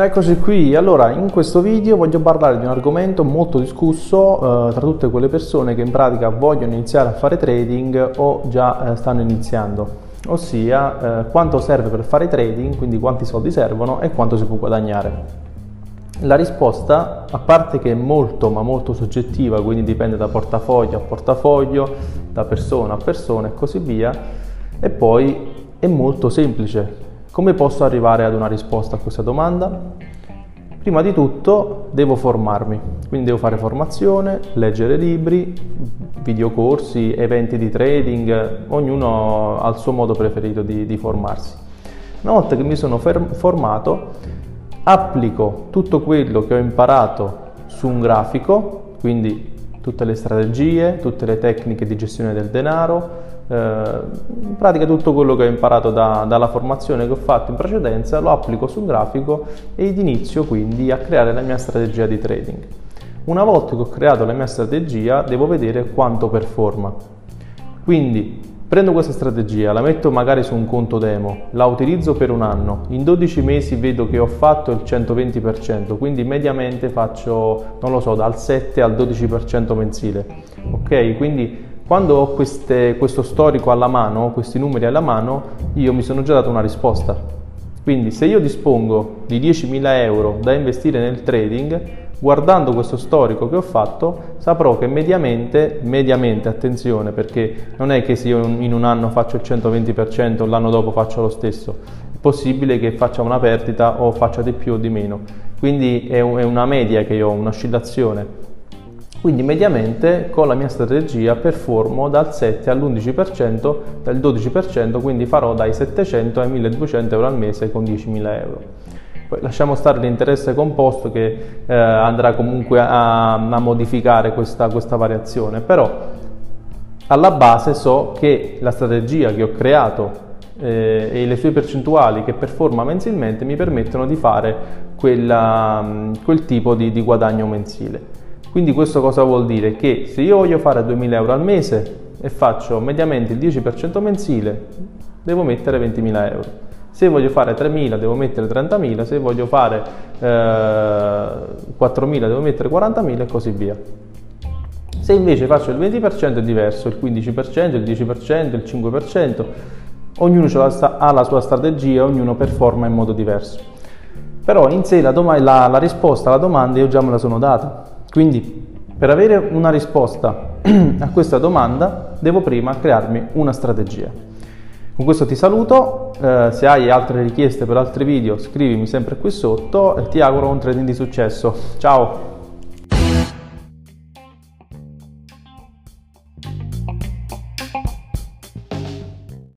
Eccoci qui, allora in questo video voglio parlare di un argomento molto discusso eh, tra tutte quelle persone che in pratica vogliono iniziare a fare trading o già eh, stanno iniziando, ossia eh, quanto serve per fare trading, quindi quanti soldi servono e quanto si può guadagnare. La risposta, a parte che è molto ma molto soggettiva, quindi dipende da portafoglio a portafoglio, da persona a persona e così via, e poi è molto semplice, come posso arrivare ad una risposta a questa domanda? Prima di tutto devo formarmi, quindi devo fare formazione, leggere libri, videocorsi, eventi di trading, ognuno ha il suo modo preferito di, di formarsi. Una volta che mi sono formato, applico tutto quello che ho imparato su un grafico, quindi tutte le strategie, tutte le tecniche di gestione del denaro, in pratica tutto quello che ho imparato da, dalla formazione che ho fatto in precedenza lo applico sul grafico ed inizio quindi a creare la mia strategia di trading. Una volta che ho creato la mia strategia devo vedere quanto performa. Quindi prendo questa strategia, la metto magari su un conto demo, la utilizzo per un anno, in 12 mesi vedo che ho fatto il 120%, quindi mediamente faccio, non lo so, dal 7 al 12% mensile. Ok? Quindi quando ho queste, questo storico alla mano, questi numeri alla mano, io mi sono già dato una risposta. Quindi se io dispongo di 10.000 euro da investire nel trading, guardando questo storico che ho fatto, saprò che mediamente, mediamente, attenzione, perché non è che se io in un anno faccio il 120%, l'anno dopo faccio lo stesso, è possibile che faccia una perdita o faccia di più o di meno. Quindi è una media che io ho, un'oscillazione quindi mediamente con la mia strategia performo dal 7 all'11%, dal 12%, quindi farò dai 700 ai 1200 euro al mese con 10.000 euro. Poi lasciamo stare l'interesse composto che eh, andrà comunque a, a modificare questa, questa variazione, però alla base so che la strategia che ho creato eh, e le sue percentuali che performa mensilmente mi permettono di fare quella, quel tipo di, di guadagno mensile. Quindi questo cosa vuol dire? Che se io voglio fare 2000 euro al mese e faccio mediamente il 10% mensile, devo mettere 20.000 euro. Se voglio fare 3.000 devo mettere 30.000, se voglio fare eh, 4.000 devo mettere 40.000 e così via. Se invece faccio il 20% è diverso, il 15%, il 10%, il 5%, ognuno ha la sua strategia, ognuno performa in modo diverso. Però in sé la, la, la risposta alla domanda io già me la sono data quindi per avere una risposta a questa domanda devo prima crearmi una strategia. Con questo ti saluto, eh, se hai altre richieste per altri video scrivimi sempre qui sotto e ti auguro un trading di successo. Ciao!